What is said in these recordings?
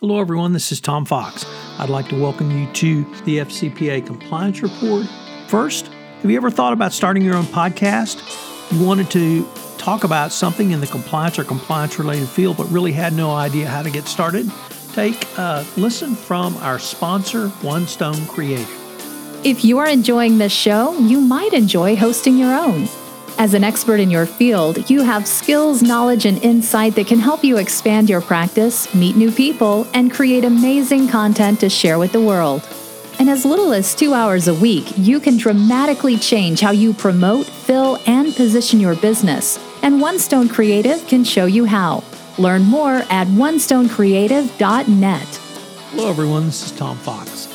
Hello, everyone. This is Tom Fox. I'd like to welcome you to the FCPA Compliance Report. First, have you ever thought about starting your own podcast? You wanted to talk about something in the compliance or compliance related field, but really had no idea how to get started? Take a listen from our sponsor, One Stone Creative. If you are enjoying this show, you might enjoy hosting your own. As an expert in your field, you have skills, knowledge, and insight that can help you expand your practice, meet new people, and create amazing content to share with the world. In as little as two hours a week, you can dramatically change how you promote, fill, and position your business. And One Stone Creative can show you how. Learn more at onestonecreative.net. Hello, everyone. This is Tom Fox.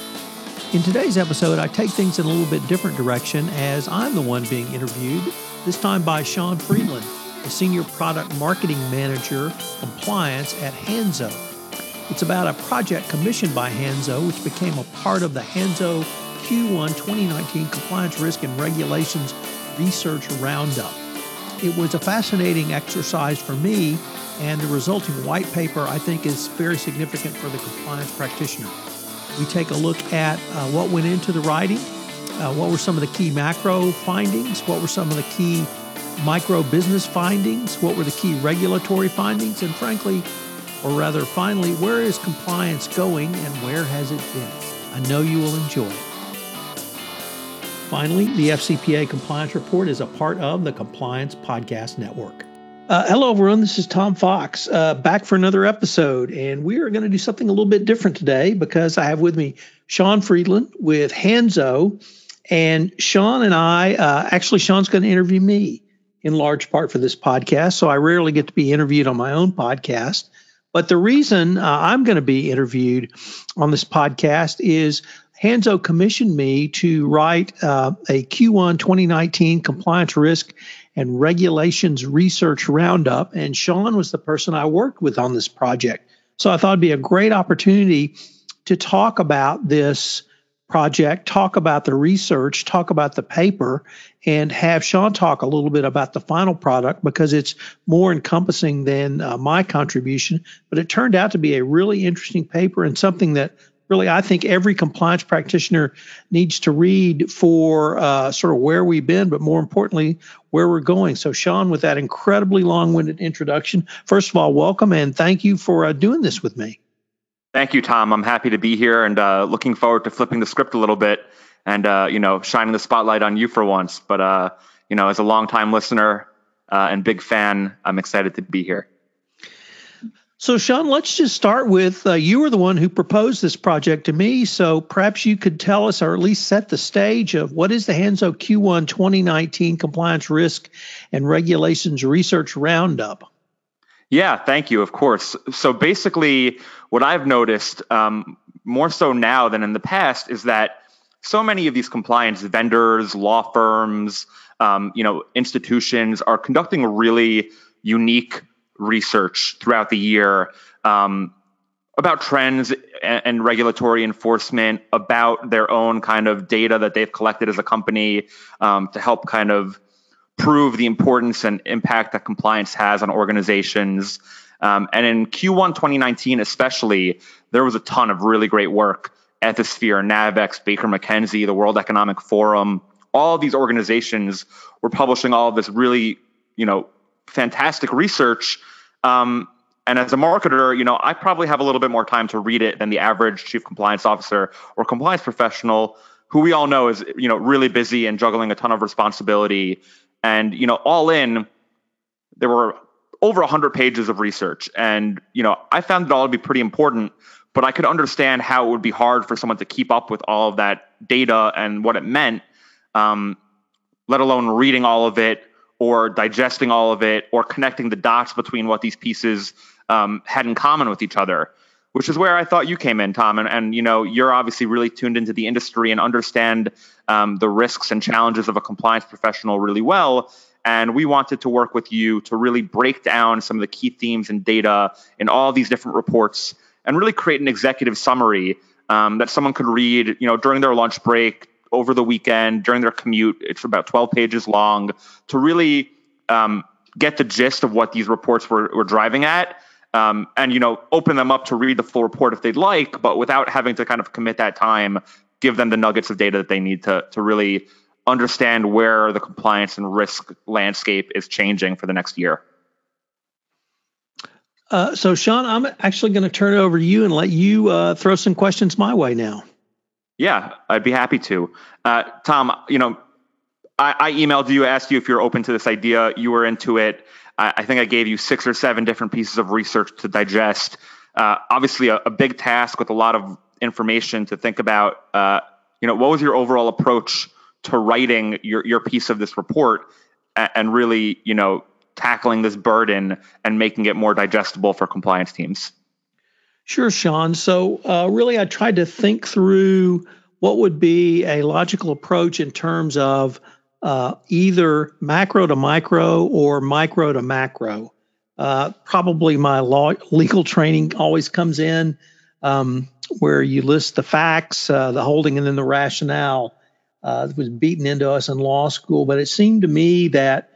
In today's episode, I take things in a little bit different direction as I'm the one being interviewed this time by Sean Friedland, the Senior Product Marketing Manager Compliance at Hanzo. It's about a project commissioned by Hanzo, which became a part of the Hanzo Q1 2019 Compliance Risk and Regulations Research Roundup. It was a fascinating exercise for me, and the resulting white paper I think is very significant for the compliance practitioner. We take a look at uh, what went into the writing, uh, what were some of the key macro findings? What were some of the key micro business findings? What were the key regulatory findings? And frankly, or rather, finally, where is compliance going and where has it been? I know you will enjoy it. Finally, the FCPA Compliance Report is a part of the Compliance Podcast Network. Uh, hello, everyone. This is Tom Fox, uh, back for another episode. And we are going to do something a little bit different today because I have with me Sean Friedland with Hanzo. And Sean and I, uh, actually, Sean's going to interview me in large part for this podcast. So I rarely get to be interviewed on my own podcast. But the reason uh, I'm going to be interviewed on this podcast is Hanzo commissioned me to write uh, a Q1 2019 compliance risk and regulations research roundup. And Sean was the person I worked with on this project. So I thought it'd be a great opportunity to talk about this project, talk about the research, talk about the paper, and have Sean talk a little bit about the final product because it's more encompassing than uh, my contribution. But it turned out to be a really interesting paper and something that really I think every compliance practitioner needs to read for uh, sort of where we've been, but more importantly, where we're going. So, Sean, with that incredibly long winded introduction, first of all, welcome and thank you for uh, doing this with me. Thank you, Tom. I'm happy to be here and uh, looking forward to flipping the script a little bit and uh, you know shining the spotlight on you for once. But uh, you know, as a longtime listener uh, and big fan, I'm excited to be here. So, Sean, let's just start with uh, you were the one who proposed this project to me. So, perhaps you could tell us, or at least set the stage of what is the Hanzo Q1 2019 Compliance Risk and Regulations Research Roundup. Yeah, thank you. Of course. So basically, what I've noticed um, more so now than in the past is that so many of these compliance vendors, law firms, um, you know, institutions are conducting really unique research throughout the year um, about trends and, and, regulatory enforcement, about their own kind of data that they've collected as a company um, to help kind of prove the importance and impact that compliance has on organizations. Um, and in Q1 2019, especially, there was a ton of really great work. Ethisphere, Navex, Baker McKenzie, the World Economic Forum, all these organizations were publishing all this really, you know, fantastic research. Um, and as a marketer, you know, I probably have a little bit more time to read it than the average chief compliance officer or compliance professional, who we all know is, you know, really busy and juggling a ton of responsibility and, you know, all in, there were over 100 pages of research. And, you know, I found it all to be pretty important, but I could understand how it would be hard for someone to keep up with all of that data and what it meant, um, let alone reading all of it or digesting all of it or connecting the dots between what these pieces um, had in common with each other which is where I thought you came in, Tom. And, and you know, you're obviously really tuned into the industry and understand um, the risks and challenges of a compliance professional really well. And we wanted to work with you to really break down some of the key themes and data in all these different reports and really create an executive summary um, that someone could read, you know, during their lunch break, over the weekend, during their commute. It's about 12 pages long to really um, get the gist of what these reports were, were driving at um, and you know open them up to read the full report if they'd like, but without having to kind of commit that time, give them the nuggets of data that they need to to really understand where the compliance and risk landscape is changing for the next year. Uh, so, Sean, I'm actually going to turn it over to you and let you uh, throw some questions my way now. Yeah, I'd be happy to. Uh, Tom, you know, I, I, emailed you, asked you if you're open to this idea. You were into it. I, I think I gave you six or seven different pieces of research to digest. Uh, obviously, a, a, big task with a lot of information to think about. Uh, you know, what was your overall approach to writing your your piece of this report and, really, you know, tackling this burden and making it more digestible for compliance teams? Sure, Sean. So, uh, really, I tried to think through what would be a logical approach in terms of uh, either macro to micro or micro to macro. Uh, probably my law, legal training always comes in um, where you list the facts, uh, the holding, and then the rationale. Uh, was beaten into us in law school, but it seemed to me that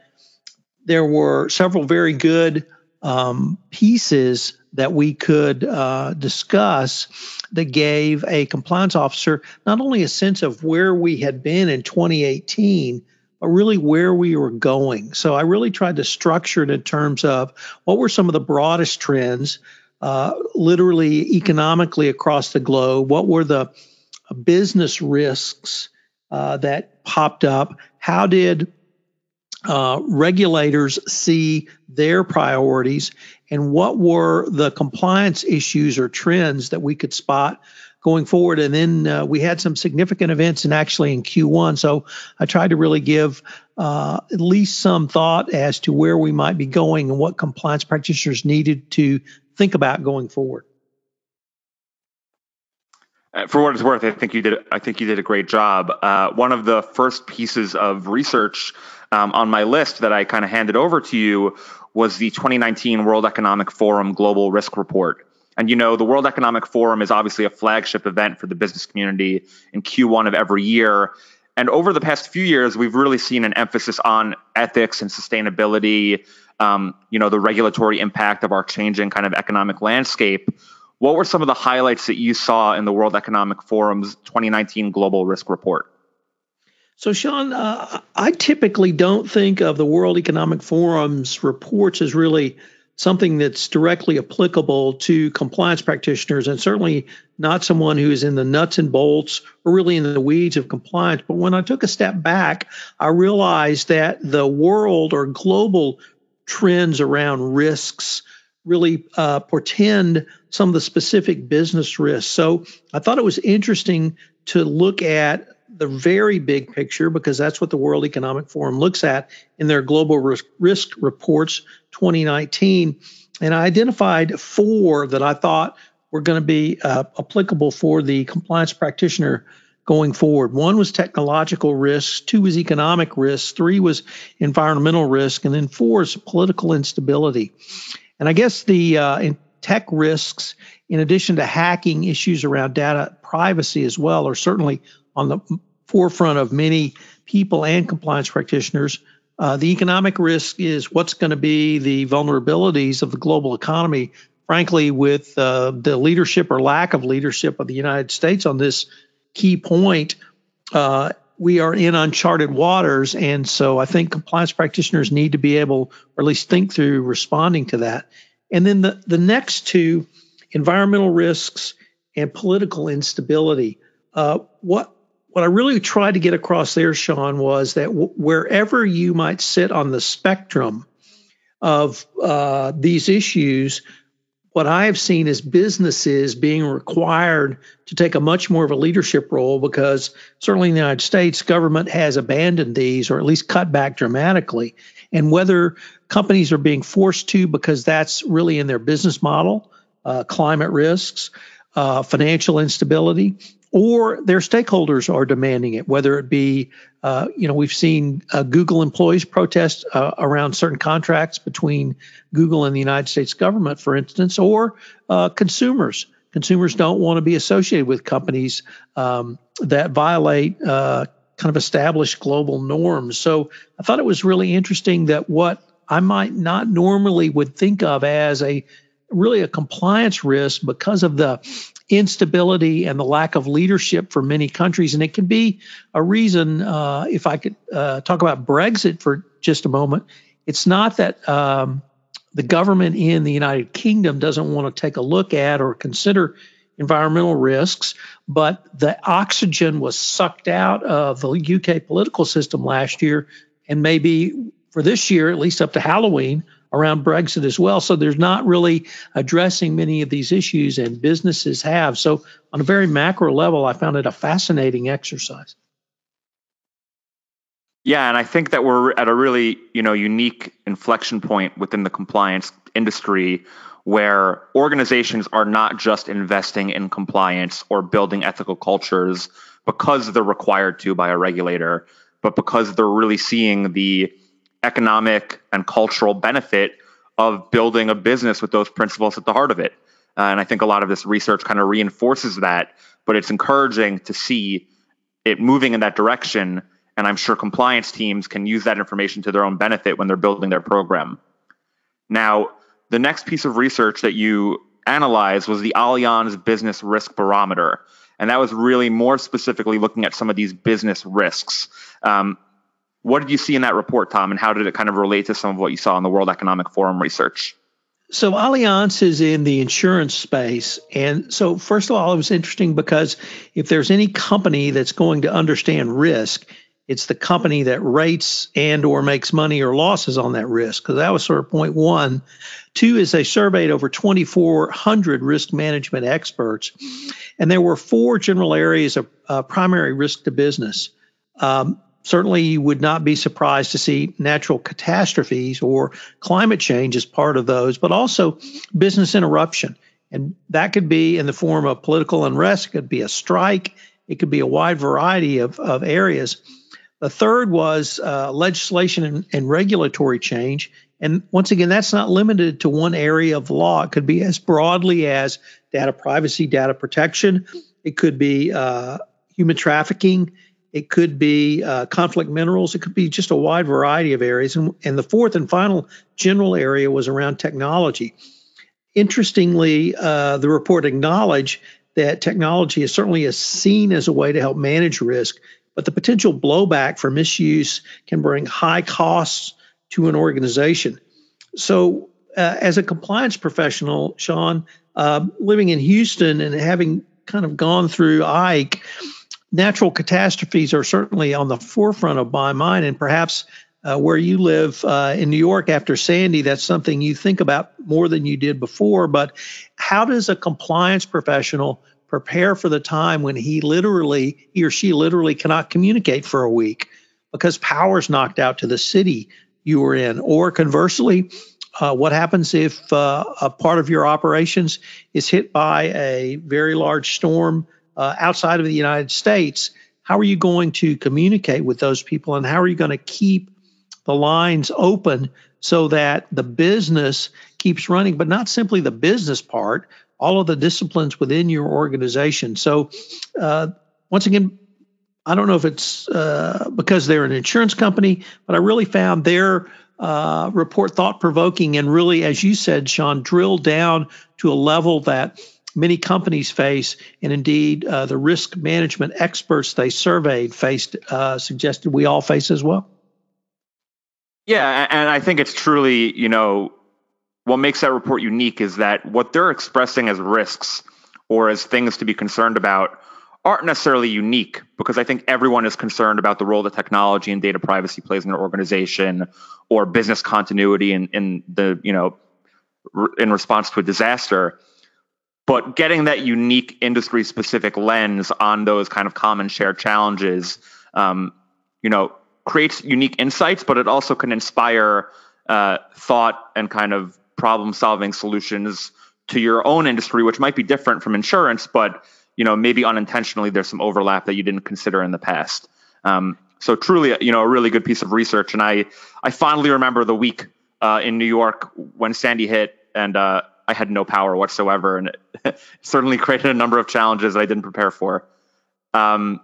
there were several very good um, pieces that we could uh, discuss that gave a compliance officer not only a sense of where we had been in 2018, but really where we were going. So I really tried to structure it in terms of what were some of the broadest trends, uh, literally economically across the globe, what were the business risks uh, that popped up, how did uh, regulators see their priorities and what were the compliance issues or trends that we could spot going forward. And then uh, we had some significant events and actually in Q1. So I tried to really give uh, at least some thought as to where we might be going and what compliance practitioners needed to think about going forward. Uh, for what it's worth, I think you did. I think you did a great job. Uh, one of the first pieces of research um, on my list that I kind of handed over to you was the 2019 World Economic Forum Global Risk Report. And you know, the World Economic Forum is obviously a flagship event for the business community in Q1 of every year. And over the past few years, we've really seen an emphasis on ethics and sustainability, um, you know, the regulatory impact of our changing kind of economic landscape. What were some of the highlights that you saw in the World Economic Forum's 2019 Global Risk Report? So, Sean, uh, I typically don't think of the World Economic Forum's reports as really something that's directly applicable to compliance practitioners and certainly not someone who is in the nuts and bolts or really in the weeds of compliance. But when I took a step back, I realized that the world or global trends around risks really uh, portend some of the specific business risks. So I thought it was interesting to look at the very big picture because that's what the World Economic Forum looks at in their global risk, reports 2019. And I identified four that I thought were going to be uh, applicable for the compliance practitioner going forward. One was technological risks, two was economic risks, three was environmental risk, and then four is political instability. And I guess the uh, in tech risks, in addition to hacking issues around data privacy as well, are certainly on the forefront of many people and compliance practitioners. Uh, the economic risk is what's going to be the vulnerabilities of the global economy. Frankly, with uh, the leadership or lack of leadership of the United States on this key point, uh, we are in uncharted waters. And so I think compliance practitioners need to be able, or at least think through responding to that. And then the, the next two environmental risks and political instability. Uh, what what I really tried to get across there, Sean, was that w- wherever you might sit on the spectrum of uh, these issues, what I have seen is businesses being required to take a much more of a leadership role because certainly in the United States, government has abandoned these or at least cut back dramatically. And whether companies are being forced to because that's really in their business model, uh, climate risks, uh, financial instability, or their stakeholders are demanding it, whether it be, uh, you know, we've seen uh, Google employees protest uh, around certain contracts between Google and the United States government, for instance, or uh, consumers. Consumers don't want to be associated with companies um, that violate uh, kind of established global norms. So I thought it was really interesting that what I might not normally would think of as a really a compliance risk because of the instability and the lack of leadership for many countries. And it can be a reason, uh, if I could uh, talk about Brexit for just a moment, it's not that um, the government in the United Kingdom doesn't want to take a look at or consider environmental risks, but the oxygen was sucked out of the UK political system last year, and maybe for this year, at least up to Halloween, around Brexit as well. So there's not really addressing many of these issues, and businesses have. So, on a very macro level, I found it a fascinating exercise. Yeah, and I think that we're at a really, you know, unique inflection point within the compliance industry where organizations are not just investing in compliance or building ethical cultures because they're required to by a regulator, but because they're really seeing the economic and cultural benefit of building a business with those principles at the heart of it. Uh, and I think a lot of this research kind of reinforces that, but it's encouraging to see it moving in that direction. And I'm sure compliance teams can use that information to their own benefit when they're building their program. Now, the next piece of research that you analyzed was the Allianz Business Risk Barometer. And that was really more specifically looking at some of these business risks. Um, what did you see in that report, Tom, and how did it kind of relate to some of what you saw in the World Economic Forum research? So Allianz is in the insurance space. And so first of all, it was interesting because if there's any company that's going to understand risk, it's the company that rates and or makes money or losses on that risk because that was sort of point one two is they surveyed over 2400 risk management experts and there were four general areas of uh, primary risk to business um, certainly you would not be surprised to see natural catastrophes or climate change as part of those, but also business interruption. And that could be in the form of political unrest, it could be a strike, it could be a wide variety of, of areas. The third was uh, legislation and, and, regulatory change. And once again, that's not limited to one area of law. It could be as broadly as data privacy, data protection. It could be uh, human trafficking. It could be uh, conflict minerals. It could be just a wide variety of areas. And, and, the fourth and final general area was around technology. Interestingly, uh, the report acknowledged that technology is certainly seen as a way to help manage risk, but the potential blowback for misuse can bring high costs to an organization. So, uh, as a compliance professional, Sean, uh, living in Houston and having kind of gone through Ike, natural catastrophes are certainly on the forefront of my mind, and perhaps uh, where you live uh, in New York after Sandy, that's something you think about more than you did before. But how does a compliance professional prepare for the time when he literally, he or she literally cannot communicate for a week because power's knocked out to the city you were in? Or conversely, uh, what happens if uh, a part of your operations is hit by a very large storm uh, outside of the United States, how are you going to communicate with those people and how are you going to keep the lines open so that the business keeps running, but not simply the business part, all of the disciplines within your organization. So, uh, once again, I don't know if it's uh, because they're an insurance company, but I really found their uh, report thought provoking and really, as you said, Sean, drilled down to a level that many companies face, and indeed uh, the risk management experts they surveyed faced uh, suggested we all face as well. Yeah, and I think it's truly, you know, what makes that report unique is that what they're expressing as risks or as things to be concerned about aren't necessarily unique because I think everyone is concerned about the role that technology and data privacy plays in an organization or business continuity in, in the, you know, in response to a disaster but getting that unique industry specific lens on those kind of common shared challenges um, you know creates unique insights but it also can inspire uh, thought and kind of problem solving solutions to your own industry which might be different from insurance but you know maybe unintentionally there's some overlap that you didn't consider in the past. Um, so truly you know a really good piece of research and i i fondly remember the week uh, in new york when sandy hit and uh, I had no power whatsoever, and it certainly created a number of challenges that I didn't prepare for. Um,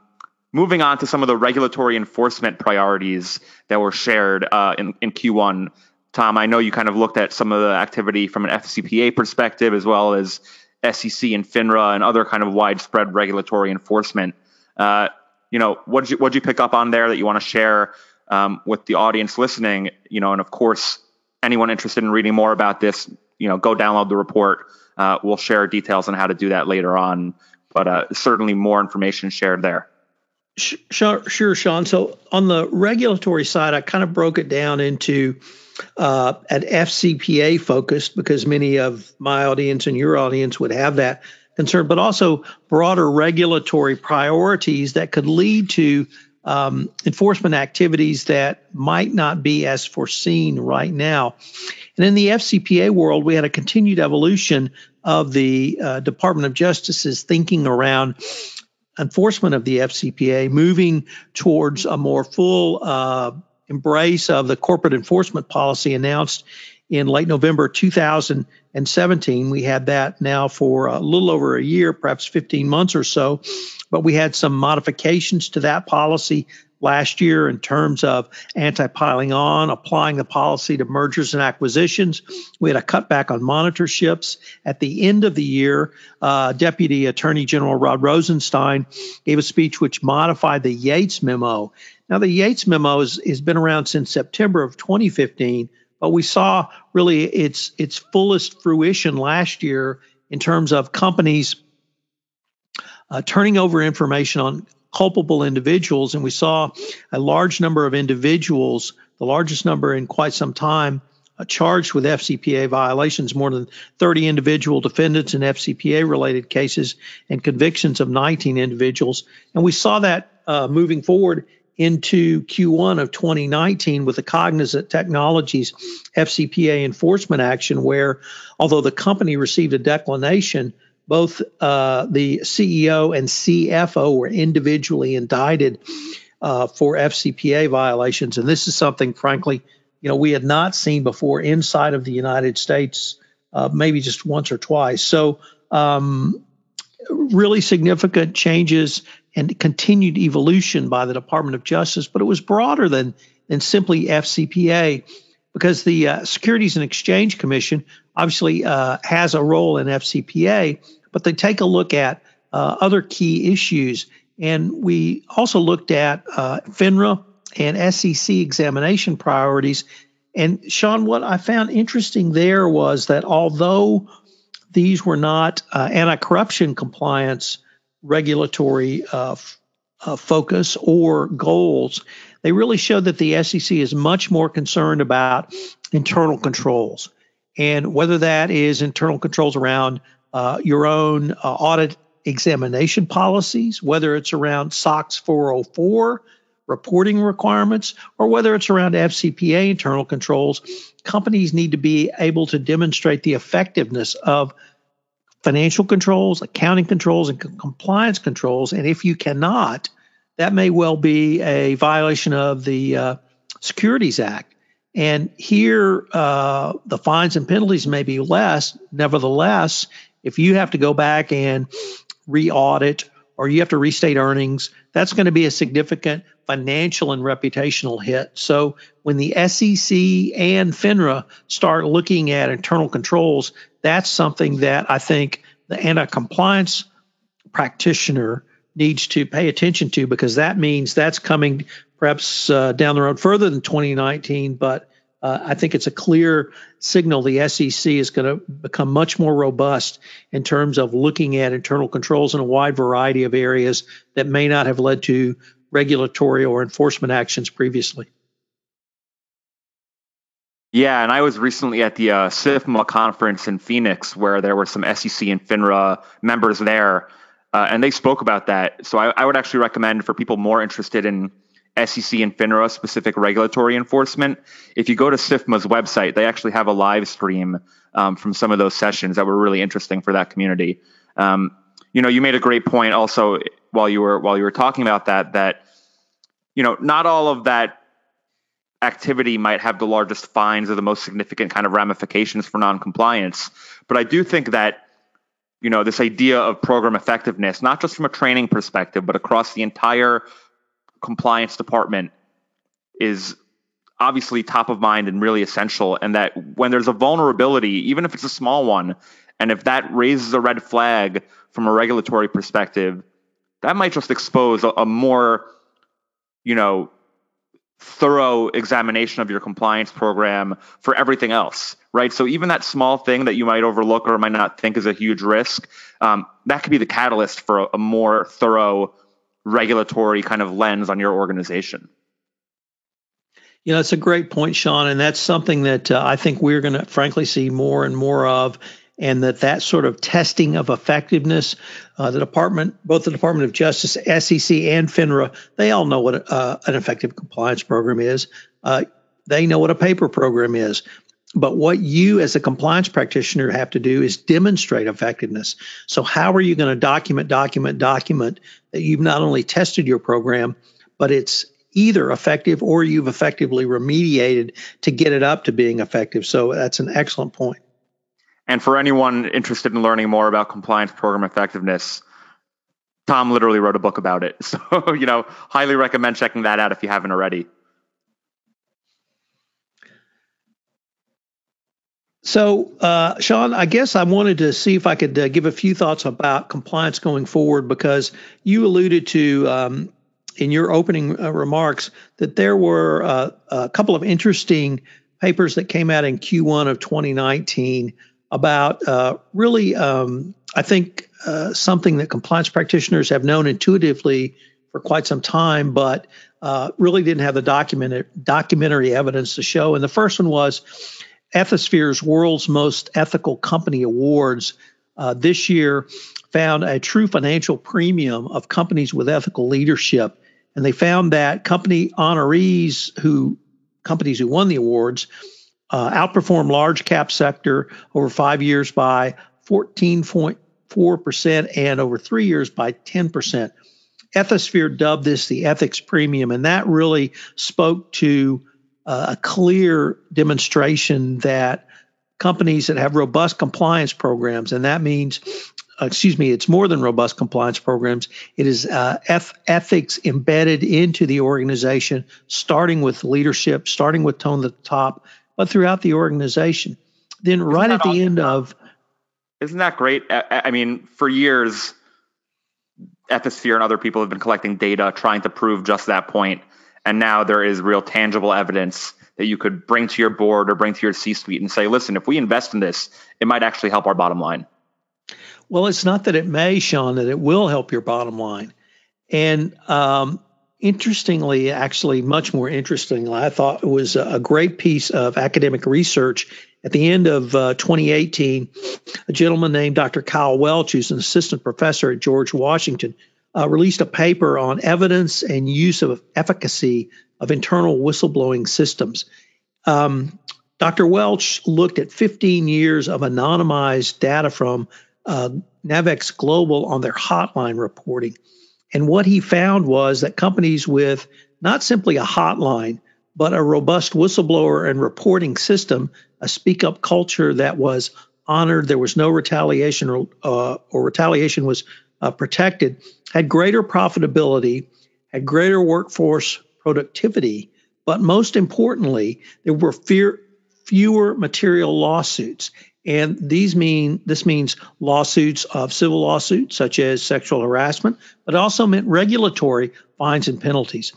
moving on to some of the regulatory enforcement priorities that were shared uh, in, in Q1, Tom, I know you kind of looked at some of the activity from an FCPA perspective as well as SEC and FINRA and other kind of widespread regulatory enforcement. Uh, you know, what did you you pick up on there that you want to share um, with the audience listening? You know, and of course, anyone interested in reading more about this, you know, go download the report. Uh, we'll share details on how to do that later on, but uh, certainly more information shared there. Sure, sure, Sean. So on the regulatory side, I kind of broke it down into uh, an FCPA focused because many of my audience and your audience would have that concern, but also broader regulatory priorities that could lead to um, enforcement activities that might not be as foreseen right now. And in the FCPA world, we had a continued evolution of the uh, Department of Justice's thinking around enforcement of the FCPA, moving towards a more full uh, embrace of the corporate enforcement policy announced in late November 2017. We had that now for a little over a year, perhaps 15 months or so, but we had some modifications to that policy last year in terms of anti piling on, applying the policy to mergers and acquisitions. We had a cutback on monitorships. At the end of the year, uh, Deputy Attorney General Rod Rosenstein gave a speech which modified the Yates memo. Now, the Yates memo has, has been around since September of 2015, but we saw really its its fullest fruition last year in terms of companies uh, turning over information on culpable individuals, and we saw a large number of individuals, the largest number in quite some time, uh, charged with FCPA violations, more than 30 individual defendants in FCPA related cases, and convictions of 19 individuals. And we saw that uh, moving forward into Q1 of 2019 with the Cognizant Technologies FCPA enforcement action, where although the company received a declination, both uh, the CEO and CFO were individually indicted uh, for FCPA violations. And this is something, frankly, you know, we had not seen before inside of the United States, uh, maybe just once or twice. So, um, really significant changes and continued evolution by the Department of Justice, but it was broader than than simply FCPA because the uh, Securities and Exchange Commission obviously uh, has a role in FCPA, but they take a look at uh, other key issues. And we also looked at uh, FINRA and SEC examination priorities. And Sean, what I found interesting there was that although these were not uh, anti corruption compliance regulatory uh, f- uh, focus or goals, they really show that the SEC is much more concerned about internal controls. And whether that is internal controls around uh, your own uh, audit examination policies, whether it's around SOX 404 reporting requirements, or whether it's around FCPA internal controls, companies need to be able to demonstrate the effectiveness of financial controls, accounting controls, and compliance controls. And if you cannot, that may well be a violation of the uh, Securities Act. And here, uh, the fines and penalties may be less. Nevertheless, if you have to go back and re audit or you have to restate earnings, that's going to be a significant financial and reputational hit. So when the SEC and FINRA start looking at internal controls, that's something that I think the anti compliance practitioner needs to pay attention to because that means that's coming perhaps uh, down the road further than 2019, but uh, I think it's a clear signal the SEC is going to become much more robust in terms of looking at internal controls in a wide variety of areas that may not have led to regulatory or enforcement actions previously. Yeah, and I was recently at the uh, SIFMA conference in Phoenix where there were some SEC and FINRA members there, uh, and they spoke about that. So I, I would actually recommend for people more interested in SEC and FINRA specific regulatory enforcement. If you go to SIFMA's website, they actually have a live stream um, from some of those sessions that were really interesting for that community. Um, you know, you made a great point also while you were while you were talking about that that you know not all of that activity might have the largest fines or the most significant kind of ramifications for noncompliance, but I do think that you know this idea of program effectiveness, not just from a training perspective, but across the entire compliance department is obviously top of mind and really essential. And that when there's a vulnerability, even if it's a small one, and if that raises a red flag from a regulatory perspective, that might just expose a, a more, you know, thorough examination of your compliance program for everything else, right? So even that small thing that you might overlook or might not think is a huge risk, um, that could be the catalyst for a, a more thorough regulatory kind of lens on your organization. You know, it's a great point, Sean, and that's something that uh, I think we're going to, frankly, see more and more of and that that sort of testing of effectiveness, uh, the department, both the Department of Justice, SEC, and FINRA, they all know what uh, an effective compliance program is. Uh, they know what a paper program is. But what you as a compliance practitioner have to do is demonstrate effectiveness. So, how are you going to document, document, document that you've not only tested your program, but it's either effective or you've effectively remediated to get it up to being effective? So, that's an excellent point. And for anyone interested in learning more about compliance program effectiveness, Tom literally wrote a book about it. So, you know, highly recommend checking that out if you haven't already. So, uh, Sean, I guess I wanted to see if I could uh, give a few thoughts about compliance going forward because you alluded to um, in your opening uh, remarks that there were uh, a couple of interesting papers that came out in Q1 of 2019 about uh, really, um, I think, uh, something that compliance practitioners have known intuitively for quite some time, but really didn't have the documented, documentary evidence to show. And the first one was Ethisphere's World's Most Ethical Company Awards. Uh, this year found a true financial premium of companies with ethical leadership. And they found that company honorees who companies who won the awards uh, outperformed large cap sector over five years by 14.4% and over three years by 10%. Ethisphere dubbed this the ethics premium, and that really spoke to uh, a clear demonstration that companies that have robust compliance programs, and that means uh, excuse me, it's more than robust compliance programs. It is uh, eth- ethics embedded into the organization, starting with leadership, starting with tone at the top, but throughout the organization. Then, isn't right at the end of. Isn't that great? I mean, for years, Ethisphere and other people have been collecting data trying to prove just that point. And now there is real tangible evidence that you could bring to your board or bring to your C suite and say, listen, if we invest in this, it might actually help our bottom line. Well, it's not that it may, Sean, that it will help your bottom line. And um, interestingly, actually, much more interestingly, I thought it was a great piece of academic research. At the end of uh, 2018, a gentleman named Dr. Kyle Welch, who's an assistant professor at George Washington, uh, released a paper on evidence and use of efficacy of internal whistleblowing systems. Um, Dr. Welch looked at 15 years of anonymized data from uh, Navex Global on their hotline reporting. And what he found was that companies with not simply a hotline, but a robust whistleblower and reporting system, a speak up culture that was honored, there was no retaliation or, uh, or retaliation was uh, protected, had greater profitability, had greater workforce productivity, but most importantly, there were fear, fewer material lawsuits. And these mean this means lawsuits of civil lawsuits such as sexual harassment, but also meant regulatory fines and penalties.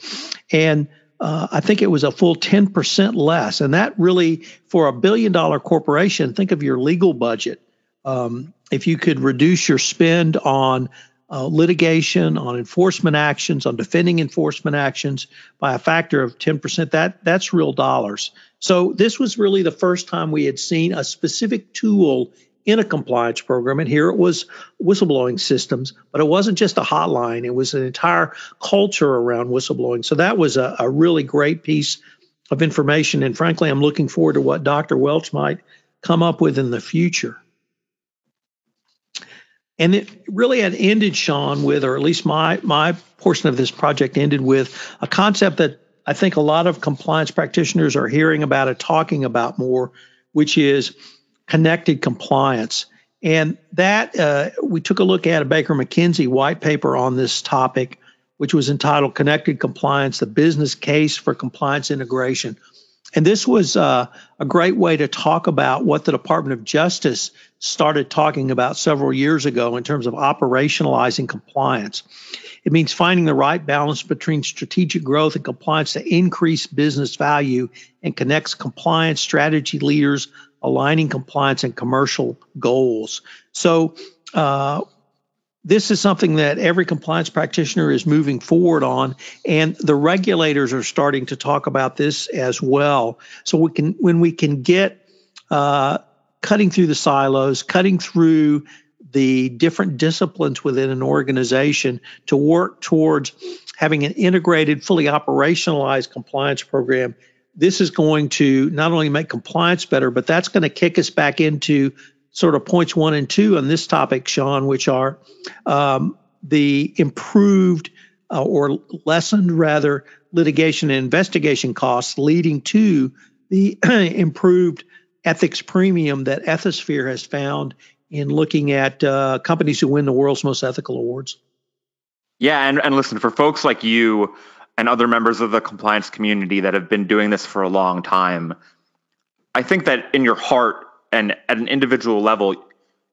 And uh, I think it was a full 10% less. And that really, for a billion dollar corporation, think of your legal budget. Um, if you could reduce your spend on uh, litigation, on enforcement actions, on defending enforcement actions by a factor of 10%, that, that's real dollars. So this was really the first time we had seen a specific tool in a compliance program. And here it was whistleblowing systems, but it wasn't just a hotline, it was an entire culture around whistleblowing. So that was a, a really great piece of information. And frankly, I'm looking forward to what Dr. Welch might come up with in the future. And it really had ended, Sean, with, or at least my my portion of this project ended with a concept that I think a lot of compliance practitioners are hearing about it, talking about more, which is connected compliance. And that uh, we took a look at a Baker McKenzie white paper on this topic, which was entitled Connected Compliance The Business Case for Compliance Integration. And this was uh, a great way to talk about what the Department of Justice started talking about several years ago in terms of operationalizing compliance. It means finding the right balance between strategic growth and compliance to increase business value and connects compliance strategy leaders, aligning compliance and commercial goals. So, uh, this is something that every compliance practitioner is moving forward on and the regulators are starting to talk about this as well. So we can when we can get uh, cutting through the silos cutting through the different disciplines within an organization to work towards having an integrated fully operationalized compliance program this is going to not only make compliance better but that's going to kick us back into sort of points one and two on this topic, Sean, which are um, the improved uh, or lessened, rather, litigation and investigation costs leading to the improved ethics premium that Ethisphere has found in looking at uh, companies who win the world's most ethical awards. Yeah, and, and listen, for folks like you and other members of the compliance community that have been doing this for a long time, I think that in your heart, and at an individual level,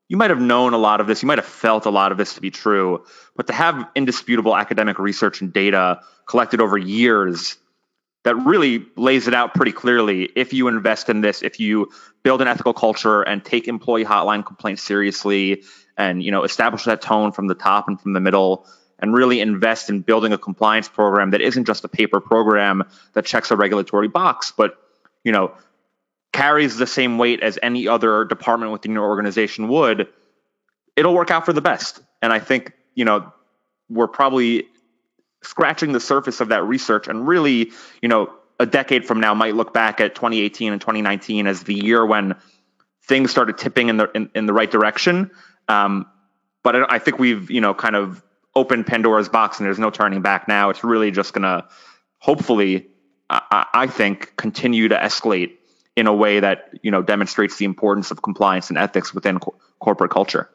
you might have known a lot of this, you might have felt a lot of this to be true, but to have indisputable academic research and data collected over years that really lays it out pretty clearly. If you invest in this, if you build an ethical culture and take employee hotline complaints seriously and you know establish that tone from the top and from the middle and really invest in building a compliance program that isn't just a paper program that checks a regulatory box, but you know carries the same weight as any other department within your organization would, it'll work out for the best. And I think, you know, we're probably scratching the surface of that research and really, you know, a decade from now might look back at 2018 and 2019 as the year when things started tipping in the in, in the right direction. Um, but I, I think we've, you know, kind of opened Pandora's box and there's no turning back now. It's really just going to hopefully, I, I think, continue to escalate in a way that you know demonstrates the importance of compliance and ethics within co- corporate culture.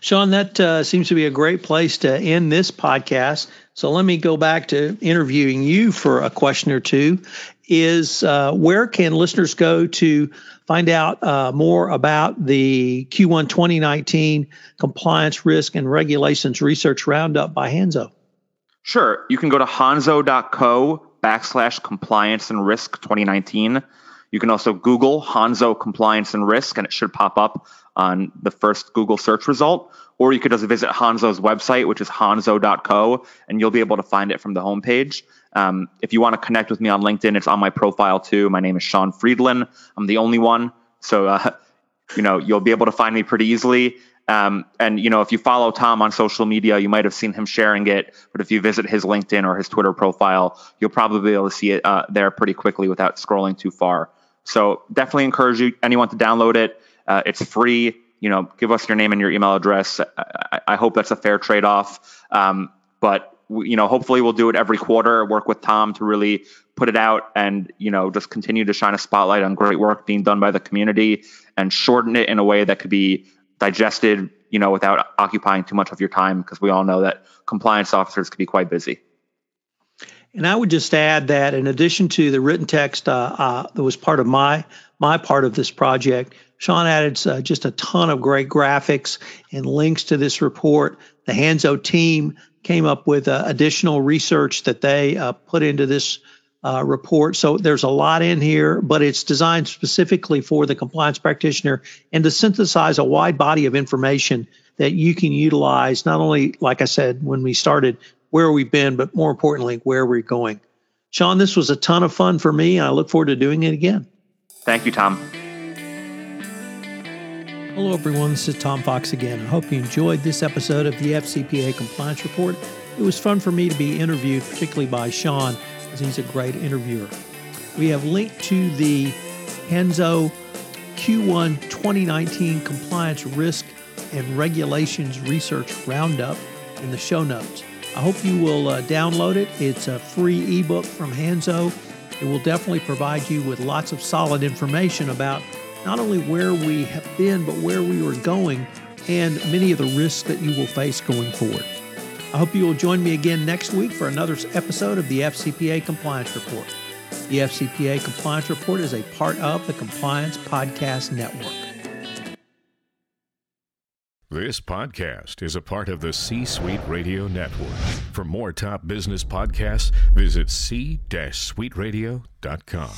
Sean, that uh, seems to be a great place to end this podcast. So let me go back to interviewing you for a question or two. Is uh, where can listeners go to find out uh, more about the Q1 2019 Compliance Risk and Regulations Research Roundup by Hanzo? Sure. You can go to hanzo.co backslash compliance and risk 2019. You can also Google Hanzo compliance and risk, and it should pop up on the first Google search result. Or you could just visit Hanzo's website, which is hanzo.co, and you'll be able to find it from the homepage. Um, if you want to connect with me on LinkedIn, it's on my profile too. My name is Sean Friedland. I'm the only one. So, uh, you know, you'll be able to find me pretty easily. Um, and you know, if you follow Tom on social media, you might have seen him sharing it. But if you visit his LinkedIn or his Twitter profile, you'll probably be able to see it uh, there pretty quickly without scrolling too far. So definitely encourage you anyone to download it. Uh, it's free. You know, give us your name and your email address. I, I hope that's a fair trade off. Um, but you know, hopefully we'll do it every quarter. Work with Tom to really put it out, and you know, just continue to shine a spotlight on great work being done by the community, and shorten it in a way that could be digested, you know, without occupying too much of your time because we all know that compliance officers can be quite busy. And I would just add that in addition to the written text uh, uh, that was part of my my part of this project, Sean added uh, just a ton of great graphics and links to this report. The Hanzo team came up with uh, additional research that they uh, put into this uh, report. So there's a lot in here, but it's designed specifically for the compliance practitioner and to synthesize a wide body of information that you can utilize, not only, like I said, when we started, where we've been, but more importantly, where we're going. Sean, this was a ton of fun for me, and I look forward to doing it again. Thank you, Tom. Hello, everyone. This is Tom Fox again. I hope you enjoyed this episode of the FCPA Compliance Report. It was fun for me to be interviewed, particularly by Sean because he's a great interviewer. We have linked to the Hanzo Q1 2019 Compliance Risk and Regulations Research Roundup in the show notes. I hope you will uh, download it. It's a free ebook from Hanzo. It will definitely provide you with lots of solid information about not only where we have been, but where we are going and many of the risks that you will face going forward. I hope you will join me again next week for another episode of the FCPA Compliance Report. The FCPA Compliance Report is a part of the Compliance Podcast Network. This podcast is a part of the C Suite Radio Network. For more top business podcasts, visit c-suiteradio.com.